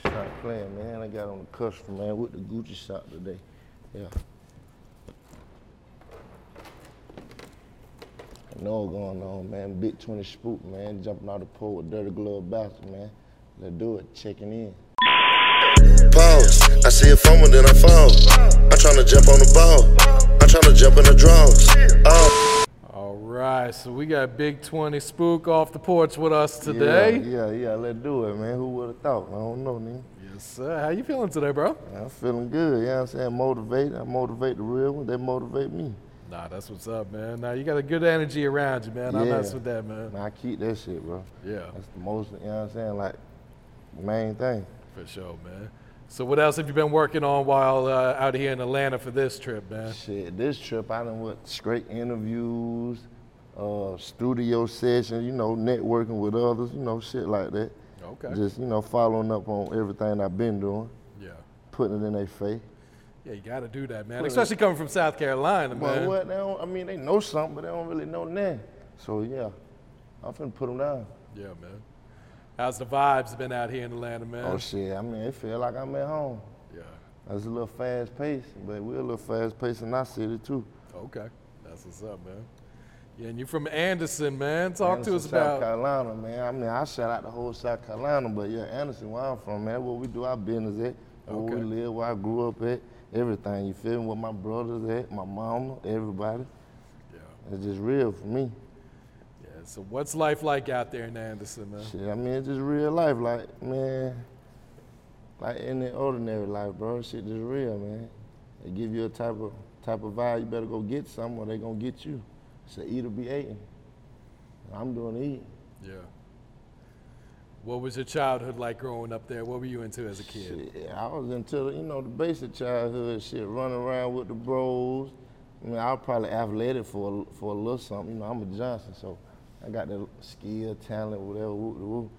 Stop playing, man. I got on the customer, man, with the Gucci shop today. Yeah. I know what's going on, man. Big 20 spook, man. Jumping out the pool with dirty glove bastard, man. Let's do it. Checking in. Pause. I see a phone, then I fall. I'm trying to jump on the ball. I'm trying to jump in the draws. Oh. All right, so we got Big 20 Spook off the porch with us today. Yeah, yeah, yeah. Let's do it, man. Who would have thought? I don't know, man. Yes, sir. How you feeling today, bro? I'm feeling good, you know what I'm saying? Motivated. I motivate the real ones. They motivate me. Nah, that's what's up, man. Now you got a good energy around you, man. Yeah. I mess with that, man. Man, I keep that shit, bro. Yeah, That's the most, you know what I'm saying? Like, main thing. for sure, man. So what else have you been working on while uh, out here in Atlanta for this trip, man? Shit, this trip I done went straight interviews, uh, studio sessions, you know, networking with others, you know, shit like that. Okay. Just, you know, following up on everything I've been doing, yeah. putting it in their face. Yeah, you got to do that, man. Well, Especially coming from South Carolina, man. what, they don't, I mean, they know something, but they don't really know nothing. So, yeah, I'm finna put them down. Yeah, man. How's the vibes been out here in Atlanta, man? Oh, shit, I mean, it feel like I'm at home. yeah. That's a little fast paced, but we're a little fast paced in our city, too. Okay. That's what's up, man. Yeah, and you from Anderson, man. Talk to Anderson, us South about. Carolina, man. I mean, I shout out the whole South Carolina, but yeah, Anderson, where I'm from, man, where we do our business at, where Okay. we live, where I grew up at, everything. You feel me? Where my brothers at, my mama, everybody. Yeah. It's just real for me. Yeah. So what's life like out there in Anderson, man? Shit, I mean, it's just real life. Like, man, like in the ordinary life, bro. Shit just real, man. They give you a type of type of vibe. You better go get something, or they gonna get you. So eat or be eaten. I'm doing eating. Yeah. What was your childhood like growing up there? What were you into as a kid? Shit, I was into the, you know the basic childhood shit, running around with the bros. I mean, I was probably athletic for a, for a little something. You know, I'm a Johnson, so I got the skill, talent, whatever. Whoop, whoop, whoop.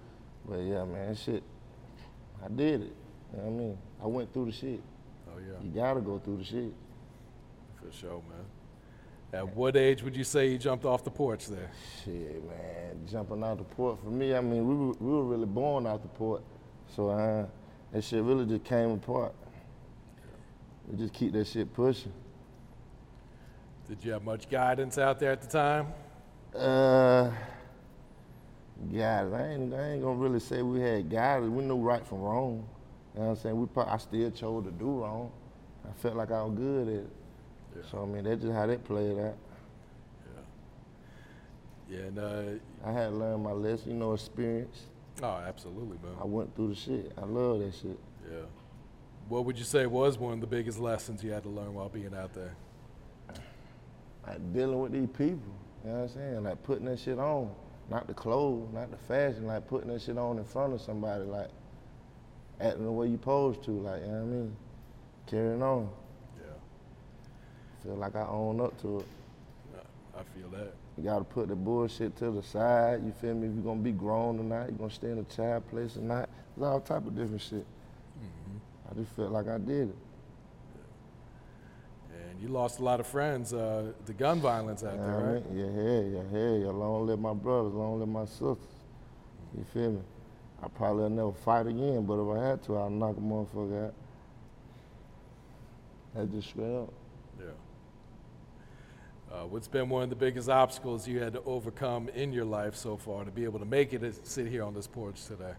But yeah, man, shit, I did it. You know what I mean? I went through the shit. Oh yeah, You gotta go through the shit. for sure, man. At what age would you say you jumped off the porch there? Shit, man, jumping out the port for me. I mean, we were, we were really born out the port, so uh, that shit really just came apart. We just keep that shit pushing. Did you have much guidance out there at the time? Uh, guys, I ain't, I ain't gonna really say we had guidance. We knew right from wrong. You know what I'm saying? We probably, I still chose to do wrong. I felt like I was good at it. Yeah. So I mean, that's just how that played out. Yeah, and uh, I had to learn my lesson, you know, experience. oh, absolutely, man. I went through the shit. I love that shit. Yeah. What would you say was one of the biggest lessons you had to learn while being out there? Like dealing with these people. You know what I'm saying? Like putting that shit on. Not the clothes, not the fashion, like putting that shit on in front of somebody, like acting the way you supposed to, like, you know what I mean? Carrying on. Yeah, Feel like I own up to it. I feel that. You gotta put the bullshit to the side, you feel me? If you're gonna be grown or not, you gonna stay in a child place or not. There's all type of different shit. Mm-hmm. I just felt like I did it. You lost a lot of friends uh, to gun violence out You there, I right? mean? Yeah, yeah, yeah, yeah, yeah. Long live my brothers, long live my sisters. You feel me? I probably never fight again, but if I had to, I'd knock a motherfucker out. That's just straight up. Yeah. Uh, what's been one of the biggest obstacles you had to overcome in your life so far to be able to make it to sit here on this porch today?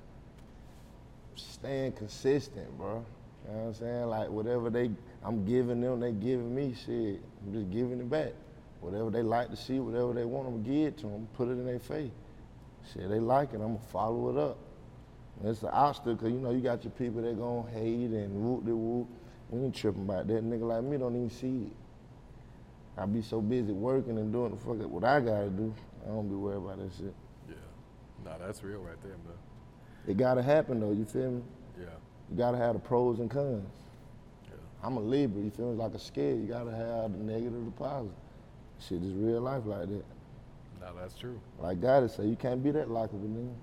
staying consistent, bro. You know what I'm saying? Like whatever they, I'm giving them, they giving me shit. I'm just giving it back. Whatever they like to see, whatever they want to give it to them, put it in their face. Shit, they like it, I'm gonna follow it up. And it's the obstacle, 'cause you know you got your people that gonna hate and whoop de whoop. We ain't tripping about that. Nigga like me don't even see it. I be so busy working and doing the fuck up. what I gotta do. I don't be worried about that shit. Yeah. nah, that's real right there, man. It gotta happen though, you feel me? Yeah. You gotta have the pros and cons. Yeah. I'm a Libra, you feel me? Like a scale, you gotta have the negative, the positive. Shit is real life like that. No, that's true. Like God say, you can't be that likable, nigga.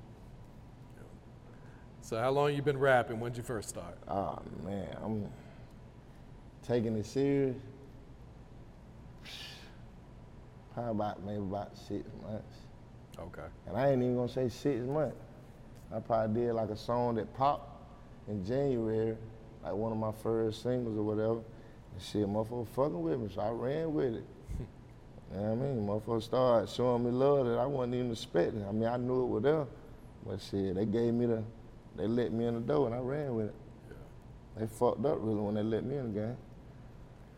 So how long you been rapping? When'd you first start? Oh man, I'm taking it serious. Probably about maybe about six months. Okay. And I ain't even gonna say six months. I probably did like a song that popped in January, like one of my first singles or whatever. And shit, motherfucker fucking with me, so I ran with it. you know what I mean? Motherfucker started showing me love that I wasn't even expecting. I mean, I knew it was there, but shit, they gave me the, they let me in the door and I ran with it. They fucked up really when they let me in the game.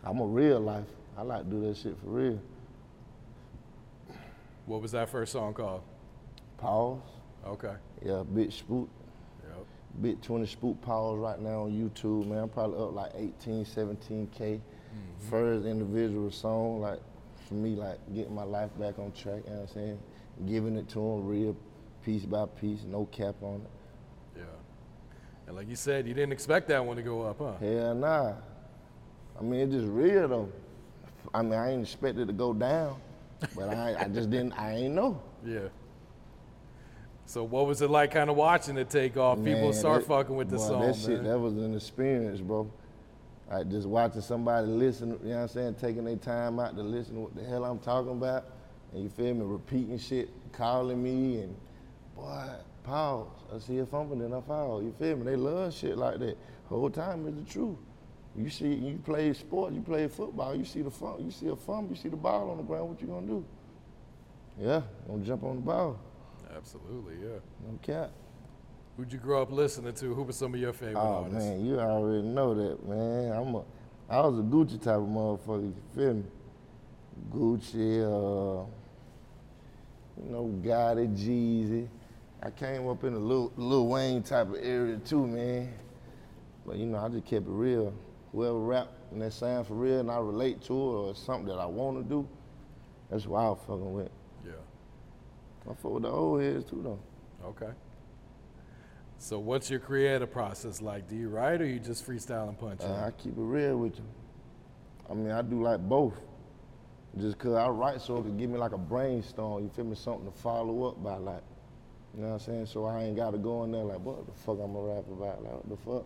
I'm a real life. I like to do that shit for real. What was that first song called? Pause. Okay. Yeah, big spook. Big 20 spook pause right now on YouTube, man. I'm probably up like 18, 17K. Mm-hmm. First individual song, like for me, like getting my life back on track, you know what I'm saying? Giving it to them real piece by piece, no cap on it. Yeah. And like you said, you didn't expect that one to go up, huh? Hell nah. I mean, it's just real though. I mean, I ain't expected it to go down, but I, I just didn't, I ain't know. Yeah. So what was it like kind of watching it take off? People start that- fucking with the boy, song, That shit, man. that was an experience, bro. Like just watching somebody listen, you know what I'm saying, taking their time out to listen to what the hell I'm talking about. And you feel me, repeating shit, calling me and boy, pause. I see a fumble, then I fall. You feel me? They love shit like that. Whole time is the truth. You see, you play sports, you play football, you see the fumble, you see a fumble, you see the ball on the ground, what you gonna do? Yeah, gonna jump on the ball. Absolutely, yeah. No cap. Who'd you grow up listening to? Who were some of your favorite Oh artists? man, you already know that, man. I'm a, I was a Gucci type of motherfucker. You feel me? Gucci, uh, you know, Gotti, Jeezy. I came up in the Lil, Lil Wayne type of area too, man. But you know, I just kept it real. Whoever rap and that sound for real and I relate to it or something that I want to do, that's what I was fucking with. Yeah. I fuck with the old heads too, though. Okay. So what's your creative process like? Do you write or you just freestyle and punch? Uh? I keep it real with you. I mean, I do like both. Just cause I write so it can give me like a brainstorm, you feel me, something to follow up by like. You know what I'm saying? So I ain't gotta go in there like, what the fuck I'm gonna rap about? Like, what the fuck?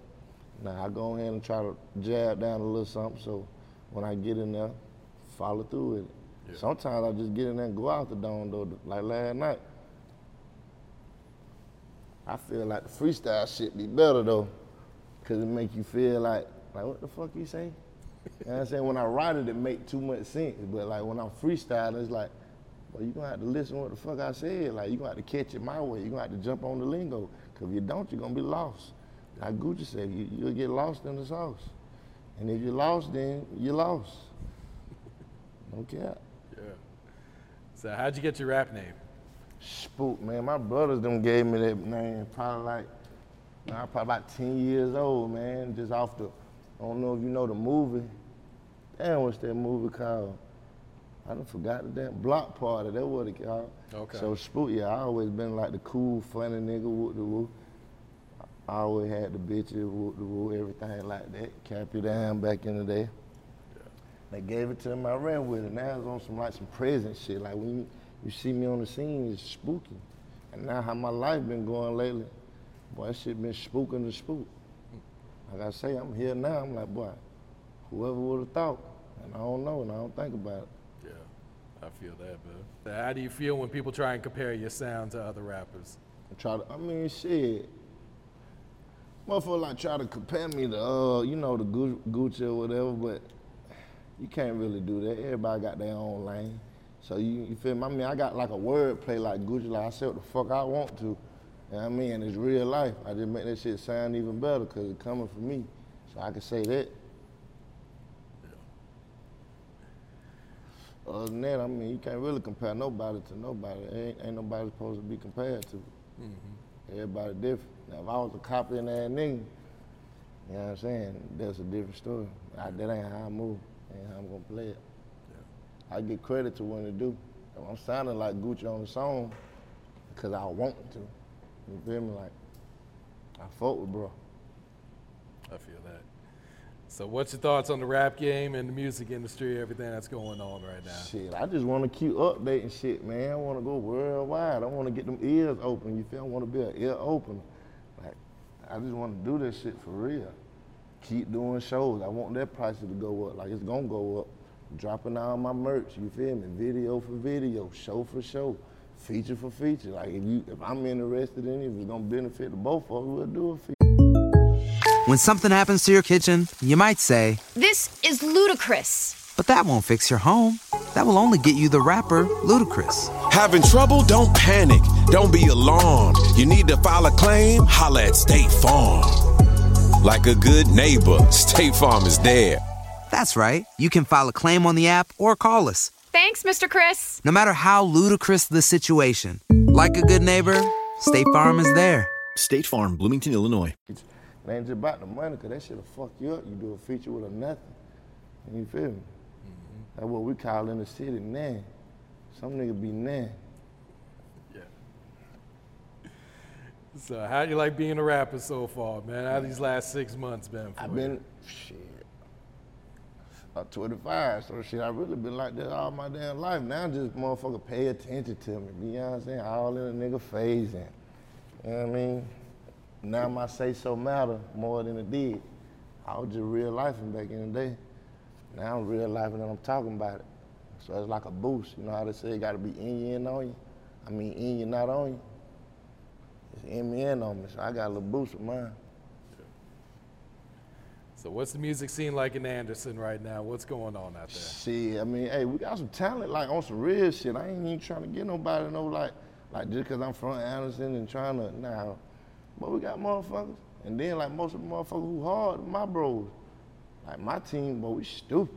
Nah, I go ahead and try to jab down a little something so when I get in there, follow through with it. Yeah. Sometimes I just get in there and go out the dome though, like last night. I feel like the freestyle shit be better though, cause it make you feel like, like what the fuck you say? You know what I'm saying? When I write it, it make too much sense. But like when I'm freestyling, it's like, well, you gonna have to listen to what the fuck I said. Like you gonna have to catch it my way. You gonna have to jump on the lingo. Cause if you don't, you're gonna be lost. Like Gucci said, you, you'll get lost in the sauce. And if you're lost, then you're lost. No cap. Yeah. So how'd you get your rap name? Spook, man. My brothers them gave me that name probably like, I was probably about 10 years old, man. Just off the, I don't know if you know the movie. Damn, what's that movie called? I done forgot the damn Block Party. That what it called. Okay. So Spook, yeah, I always been like the cool, funny nigga, whoop the woo. I always had the bitches, whoop the woo, everything like that. Cap you down back in the day. They gave it to him, I ran with it. Now it's on some like some present shit. Like when you, you see me on the scene, it's spooky. And now how my life been going lately, boy, that shit been spooking the spook. Like I say, I'm here now. I'm like, boy, whoever would have thought? And I don't know, and I don't think about it. Yeah, I feel that, man. How do you feel when people try and compare your sound to other rappers? And try to, I mean, shit. Motherfucker like try to compare me to, uh, you know, the Gucci or whatever, but you can't really do that. Everybody got their own lane. So you, you feel me? I mean, I got like a word play like Gucci, like I say what the fuck I want to. You know what I mean? And it's real life. I just make that shit sound even better because it's coming from me. So I can say that. Other than that, I mean, you can't really compare nobody to nobody. Ain't, ain't nobody supposed to be compared to. Mm-hmm. Everybody different. Now, if I was a copy in that nigga, you know what I'm saying? That's a different story. I, that ain't how I move. Ain't how I'm gonna play it. I get credit to when to do. I'm sounding like Gucci on the song, because I want to. You feel me? Like, I fuck with bro. I feel that. So, what's your thoughts on the rap game and the music industry, everything that's going on right now? Shit, I just want to keep updating shit, man. I want to go worldwide. I want to get them ears open. You feel? I want to be an ear opener. Like, I just want to do this shit for real. Keep doing shows. I want that price to go up. Like it's gonna go up. Dropping all my merch. You feel me? Video for video, show for show, feature for feature. Like if you, if I'm interested in it, if it's gonna benefit the both of us, we'll do a feature. When something happens to your kitchen, you might say, This is ludicrous. but that won't fix your home. That will only get you the rapper, Ludacris. Having trouble? Don't panic. Don't be alarmed. You need to file a claim? Holla at State Farm. Like a good neighbor, State Farm is there. That's right. You can file a claim on the app or call us. Thanks, Mr. Chris. No matter how ludicrous the situation, like a good neighbor, State Farm is there. State Farm, Bloomington, Illinois. It ain't just about the money, cause that shit'll fuck you up. You do a feature with a nothing. You feel me? Mm-hmm. That's what we call in the city nan. Some nigga be nan. So, how do you like being a rapper so far, man? How these last six months been for you? I've been shit. I'm 25, so shit, I really been like that all my damn life. Now I'm just motherfucker pay attention to me. You know what I'm saying? All in a nigga phase and you know what I mean? Now my say so matter more than it did. I was just real lifing back in the day. Now I'm real life and I'm talking about it. So it's like a boost. You know how they say it gotta be in you and on you? I mean in you, not on you. In me and on me. So I got a little boost of mine. So, what's the music scene like in Anderson right now? What's going on out there? Shit, I mean, hey, we got some talent, like on some real shit. I ain't even trying to get nobody no like, like just cause I'm from Anderson and trying to now, but we got motherfuckers, and then like most of the motherfuckers who hard, my bros, like my team, but we stupid.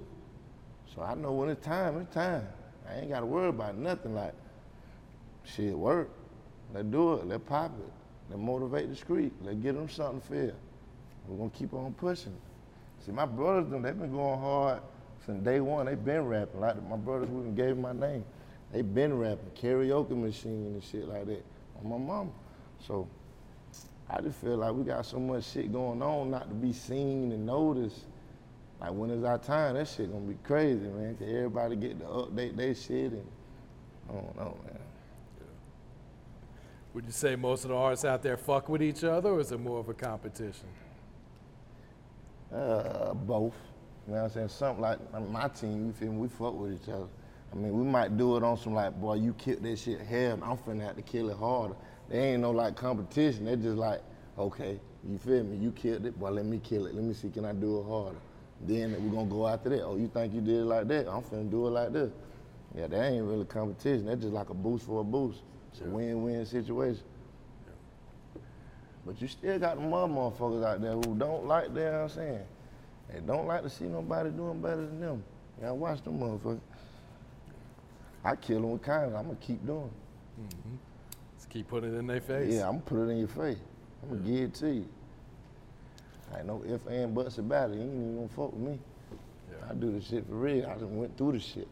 So I know when it's time, it's time. I ain't got to worry about nothing. Like, shit, work. Let's do it. Let's pop it. Let's motivate the street. Let's get them something fair. We're gonna keep on pushing. See, my brothers, them, they've been going hard since day one. They've been rapping. Like my brothers who even gave my name, they been rapping, karaoke machine and shit like that on my mama. So I just feel like we got so much shit going on not to be seen and noticed. Like when is our time, that shit gonna be crazy, man. 'cause everybody get to update their shit and I don't know, man. Would you say most of the artists out there fuck with each other, or is it more of a competition? Uh, both. You know what I'm saying? Something like my team, you feel me? We fuck with each other. I mean, we might do it on some like, boy, you killed that shit hell, I'm finna have to kill it harder. There ain't no like competition. They just like, okay, you feel me? You killed it, boy, let me kill it. Let me see, can I do it harder? Then we're gonna go after that. Oh, you think you did it like that? I'm finna do it like this. Yeah, that ain't really competition. That's just like a boost for a boost. It's a win-win situation. But you still got the mother motherfuckers out there who don't like that, you know I'm saying? They don't like to see nobody doing better than them. Gotta watch them motherfuckers. I kill them with kindness. I'm gonna keep doing it. Mm-hmm. Just keep putting it in their face. Yeah, I'm gonna put it in your face. I'm gonna give it to you. Ain't no if and buts about it. You ain't even gonna fuck with me. I do this shit for real. I just went through the shit.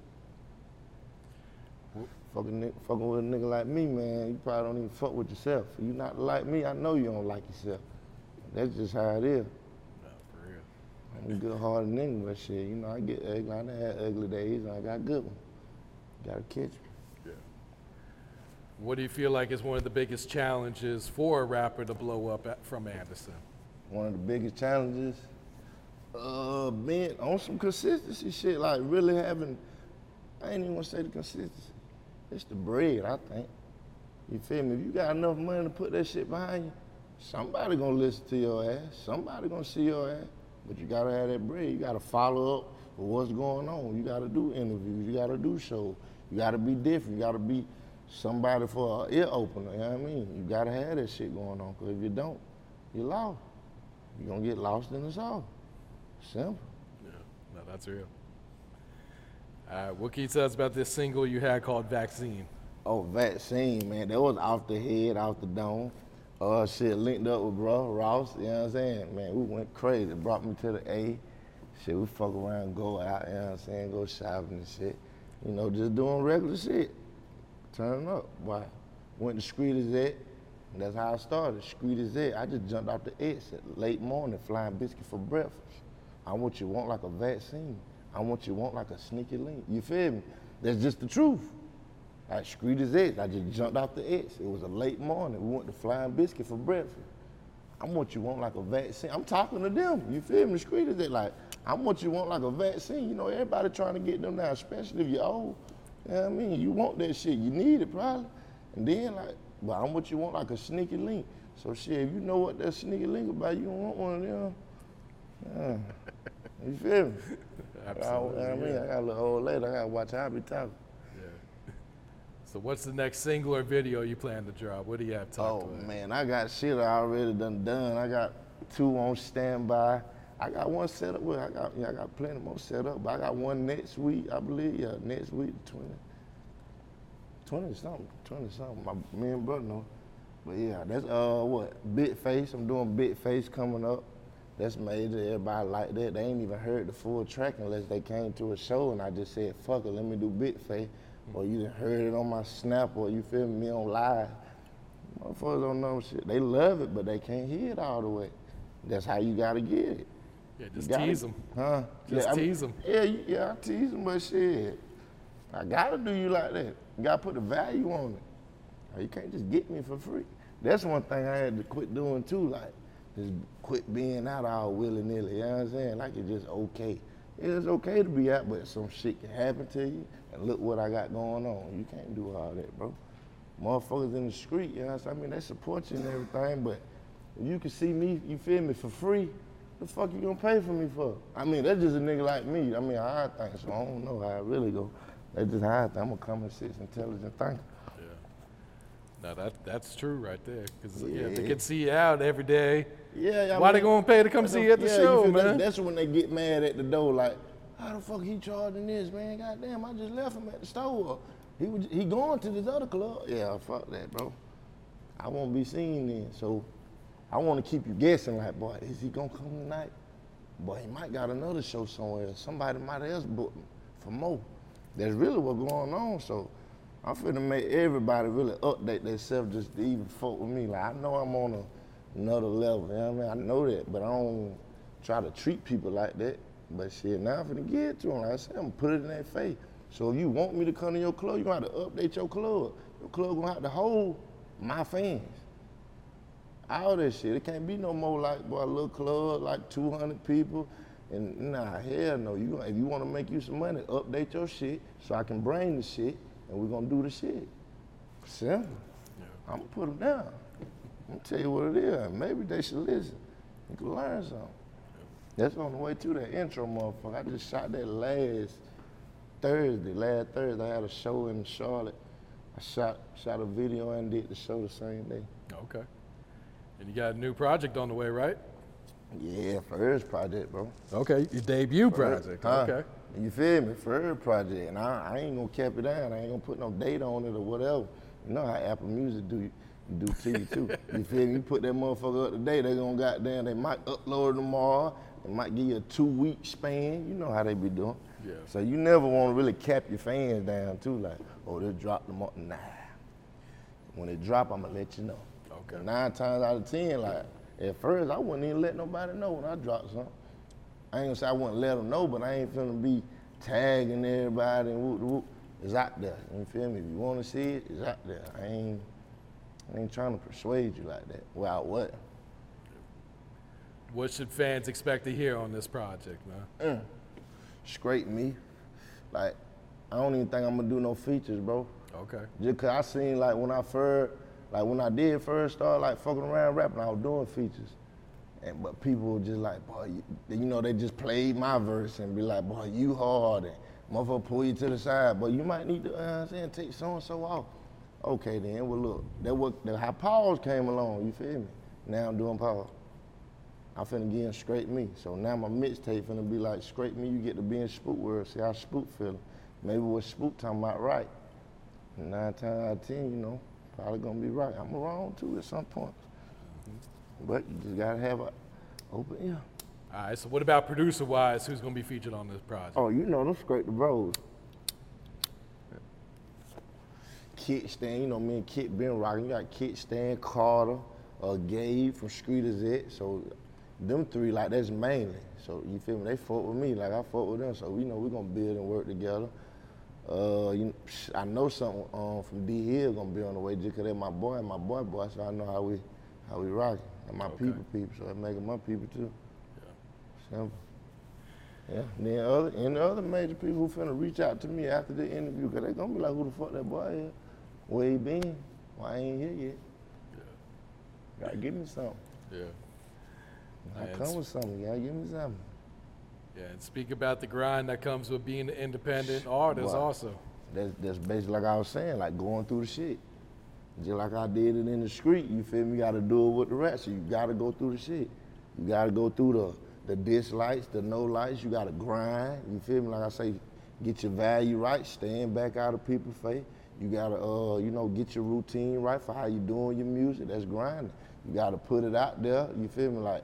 Fucking, ni- fucking with a nigga like me, man, you probably don't even fuck with yourself. If you not like me, I know you don't like yourself. That's just how it is. For real. I'm a good hearted nigga, but shit, you know, I get ugly. I done had ugly days, and I got good ones. Gotta catch me. Yeah. What do you feel like is one of the biggest challenges for a rapper to blow up at, from Anderson? one of the biggest challenges. Uh, being on some consistency shit, like really having. I ain't even gonna say the consistency. It's the bread, I think. You feel me? If you got enough money to put that shit behind you, somebody gonna listen to your ass. Somebody gonna see your ass. But you gotta have that bread. You gotta follow up with what's going on. You gotta do interviews. You gotta do shows. You gotta be different. You gotta be somebody for an ear opener. You know what I mean? You gotta have that shit going on. Cause if you don't, you're lost. You're gonna get lost in the song. Simple. Yeah, no, that's real. All right, what can you tell us about this single you had called Vaccine? Oh, vaccine, man. That was off the head, off the dome. Uh, shit, linked up with bro, Ross, you know what I'm saying? Man, we went crazy. Brought me to the A. Shit, we fuck around, go out, you know what I'm saying? Go shopping and shit. You know, just doing regular shit. Turning up. Why? Went to Street that. That's how I started. Street that. I just jumped off the X at late morning, flying biscuit for breakfast. I want you want like a vaccine. I want you want like a sneaky link. You feel me? That's just the truth. Like Street as X. I just jumped off the X. It was a late morning. We went to Flying Biscuit for breakfast. I'm what you want like a vaccine. I'm talking to them. You feel me? Street is it like I'm what you want like a vaccine. You know, everybody trying to get them now, especially if you're old. You know what I mean? You want that shit. You need it probably. And then like, but I'm what you want like a sneaky link. So shit, if you know what that sneaky link about, you don't want one of them. Yeah. You feel me? Absolutely, I, I mean, yeah. I got a little old lady. I gotta watch how I be talking. So what's the next single or video you plan to drop? What do you have talked Oh about? man, I got shit I already done done. I got two on standby. I got one set up. Well, I got yeah, I got plenty more set up, but I got one next week, I believe. Yeah, next week, 20, 20 something, 20 something. My me and brother know. But yeah, that's uh what Big Face. I'm doing Big Face coming up. That's major. Everybody like that. They ain't even heard the full track unless they came to a show and I just said, fuck it, let me do Big Face. Or you done heard it on my snap or you feel me on live. Motherfuckers don't know shit. They love it, but they can't hear it all the way. That's how you gotta get it. Yeah, just gotta- tease them. Huh? Just yeah, I mean- tease 'em. Yeah, yeah, I tease them, but shit. I gotta do you like that. You gotta put the value on it. You can't just get me for free. That's one thing I had to quit doing too, like just quit being out all willy nilly. You know what I'm saying? Like it's just okay. It's okay to be out, but some shit can happen to you. And look what I got going on. You can't do all that, bro. Motherfuckers in the street, you know what I'm saying? I mean, they support you and everything, but if you can see me, you feel me, for free, the fuck you gonna pay for me for? I mean, that's just a nigga like me. I mean, I think, so I don't know how I really go. That's just how I think. I'm a common sense, intelligent thinker. No, that that's true right there. Because yeah. they can see you out every day. Yeah, I Why they gonna pay to come see you at the yeah, show, man? That, that's when they get mad at the door, like, how the fuck he charging this, man? Goddamn, I just left him at the store. He was, he going to this other club. Yeah, fuck that, bro. I won't be seen then. So I want to keep you guessing, like, boy, is he gonna come tonight? Boy, he might got another show somewhere. Somebody might else book him for more. That's really what's going on. So I'm finna make everybody really update themselves just to even fuck with me. Like I know I'm on a, another level. You know what I mean? I know that, but I don't try to treat people like that. But shit, now I'm finna get to them. Like I said, I'm gonna put it in their face. So if you want me to come to your club, you gonna have to update your club. Your club gonna have to hold my fans. All that shit. It can't be no more like boy, a little club, like 200 people. And nah, hell no. You gonna, if you wanna make you some money, update your shit so I can bring the shit and we're gonna do the shit. Simple. I'm gonna put them down. I'm tell you what it is. Maybe they should listen. You can learn something. That's on the way to that intro, motherfucker. I just shot that last Thursday. Last Thursday, I had a show in Charlotte. I shot shot a video and did the show the same day. Okay. And you got a new project on the way, right? Yeah, first project, bro. Okay, your debut First- project. huh? Okay. You feel me? First project, and I, I ain't gonna cap it down. I ain't gonna put no date on it or whatever. You know how Apple Music do do to you too. you feel me? You put that motherfucker up today, they gonna goddamn. They might upload tomorrow. They might give you a two week span. You know how they be doing. Yeah. So you never want to really cap your fans down too. Like, oh, they dropped them up. Nah. When they drop, I'ma let you know. Okay. Nine times out of ten, like at first, I wouldn't even let nobody know when I dropped something. I ain't gonna say I wouldn't let them know, but I ain't finna be tagging everybody and whoop whoop. It's out there. You feel me? If you wanna see it, it's out there. I ain't, I ain't trying to persuade you like that. Well, what? What should fans expect to hear on this project, man? Scrape me. Like, I don't even think I'm gonna do no features, bro. Okay. Just cause I seen like when I first, like when I did first start like fucking around rapping, I was doing features. And but people were just like, boy, you, you know, they just played my verse and be like, boy, you hard and motherfucker pull you to the side, but you might need to, uh, I'm saying, take so and so off. Okay, then, well, look, that what the how Pause came along. You feel me? Now I'm doing Paul. I'm finna get in scrape me. So now my mixtape finna be like scrape me. You get to be in spook world. See how spook feeling. Maybe what spook talking about right. And nine times out of ten, you know, probably gonna be right. I'm wrong too at some point. But you just gotta have a open ear. All right. So what about producer wise? Who's gonna be featured on this project? Oh, you know them scrape the bros. Kit Stan, you know me and Kit been rocking. You got Kit Stan, Carter, uh, Gabe from Street is It. So them three, like that's mainly. So you feel me? They fought with me, like I fought with them. So we know we gonna build and work together. Uh, you, I know something um, from D Hill gonna be on the way just 'cause they my boy and my boy boy. So I know how we how we rock. And my people people, so I make them my people too. Simple. Yeah, and then other and the other major people who finna reach out to me after the interview, cause they gonna be like, who the fuck that boy is? Where he been? Why he ain't here yet? Yeah. Gotta give me something. Yeah. I come with something. You gotta give me something. Yeah, and speak about the grind that comes with being an independent artist, Wow. also. That's that's basically like I was saying, like going through the shit. Just like I did it in the street, you feel me? You gotta do it with the rest. So you gotta go through the shit. You gotta go through the the dislikes, the no lights. You gotta grind. You feel me? Like I say, get your value right. Stand back out of people's face. You gotta, uh, you know, get your routine right for how you doing your music. That's grinding. You gotta put it out there. You feel me? Like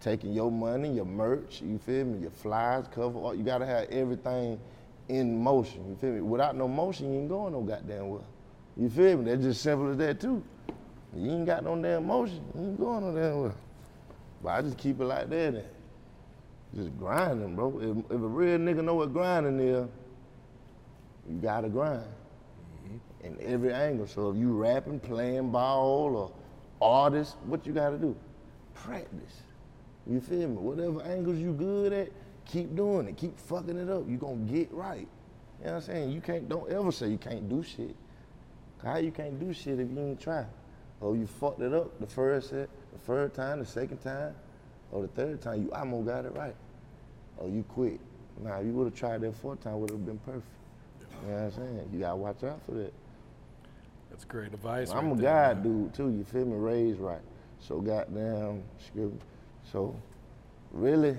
taking your money, your merch. You feel me? Your flyers, cover. You gotta have everything in motion. You feel me? Without no motion, you ain't going no goddamn well. You feel me? That's just simple as that too. You ain't got no damn motion. You ain't going no damn well. But I just keep it like that then. Just grinding, bro. If, if a real nigga know what grinding is, you gotta grind. In every angle. So if you rapping, playing ball, or artist, what you gotta do? Practice. You feel me? Whatever angles you good at, keep doing it. Keep fucking it up. You gonna get right. You know what I'm saying? You can't, don't ever say you can't do shit. How you can't do shit if you ain't try? Or oh, you fucked it up the first set, the first time, the second time, or the third time, you almost got it right. Or you quit. If you would have tried that fourth time, would have been perfect. You know what I'm saying? You gotta watch out for that. That's great advice. I'm right a there, God man. dude too, you feel me? Raised right. So goddamn script. So really,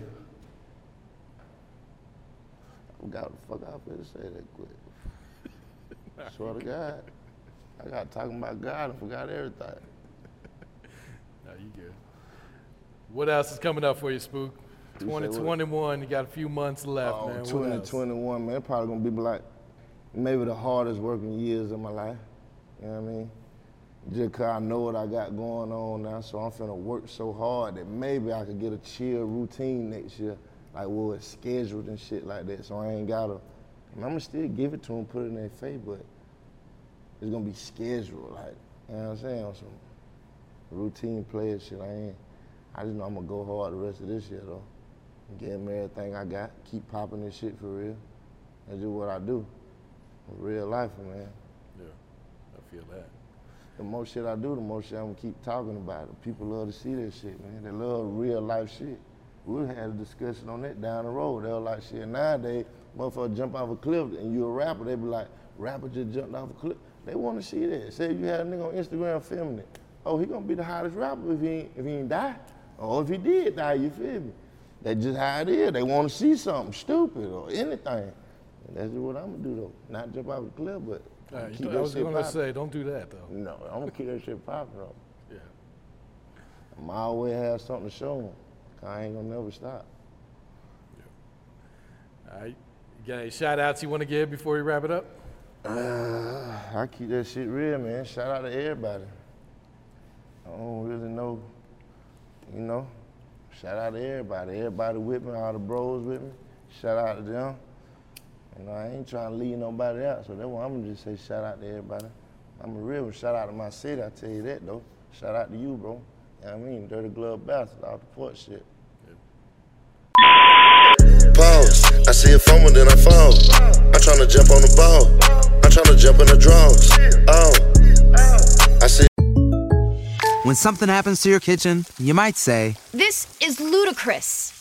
I forgot what the fuck I was to say that quick. Swear to God. I got talking about God and forgot everything. No, you good. What else is coming up for you, Spook? You 2021, you got a few months left, Oh, man. What else? 2021, man, probably gonna be like maybe the hardest working years of my life. You know what I mean? Just cause I know what I got going on now, so I'm finna work so hard that maybe I could get a chill routine next year, like well it's scheduled and shit like that. So I ain't gotta. I'm gonna still give it to them, put it in their face, but it's gonna be scheduled, like you know what I'm saying, on some routine player shit. I ain't. I just know I'm gonna go hard the rest of this year though. Give them everything I got. Keep popping this shit for real. That's just what I do. Real life, man. Feel that. The more shit I do, the more shit I'm gonna keep talking about it. People love to see that shit, man. They love real life shit. We had a discussion on that down the road. They were like, shit, nowadays, motherfucker jump off a cliff and you a rapper, they be like, rapper just jumped off a cliff. They wanna see that. Say you had a nigga on Instagram filming it. Oh, he gonna be the hottest rapper if he ain't, if he ain't die. Or if he did die, you feel me? That's just how it is. They wanna see something stupid or anything. And that's just what I'm gonna do though. Not jump off a cliff, but Uh, you keep know, that I was gonna say, don't do that though. No, I'm gonna keep that shit popping though. Yeah. I'm always have something to show them. I ain't gonna never stop. All right. You got any shout outs you want to give before we wrap it up? Uh, I keep that shit real, man. Shout out to everybody. I don't really know, you know. Shout out to everybody. Everybody with me, all the bros with me. Shout out to them. You know, I ain't trying to leave nobody out, so that's why I'm gonna just say shout out to everybody. I'm a real one. Shout out to my city, I tell you that though. Shout out to you, bro. You know what I mean? Dirty Glove Bastard, all the port shit. Pause. I see a phone and then I fall. I'm tryna jump on the ball. I'm tryna jump in the draws. Oh. I see. When something happens to your kitchen, you might say, This is ludicrous.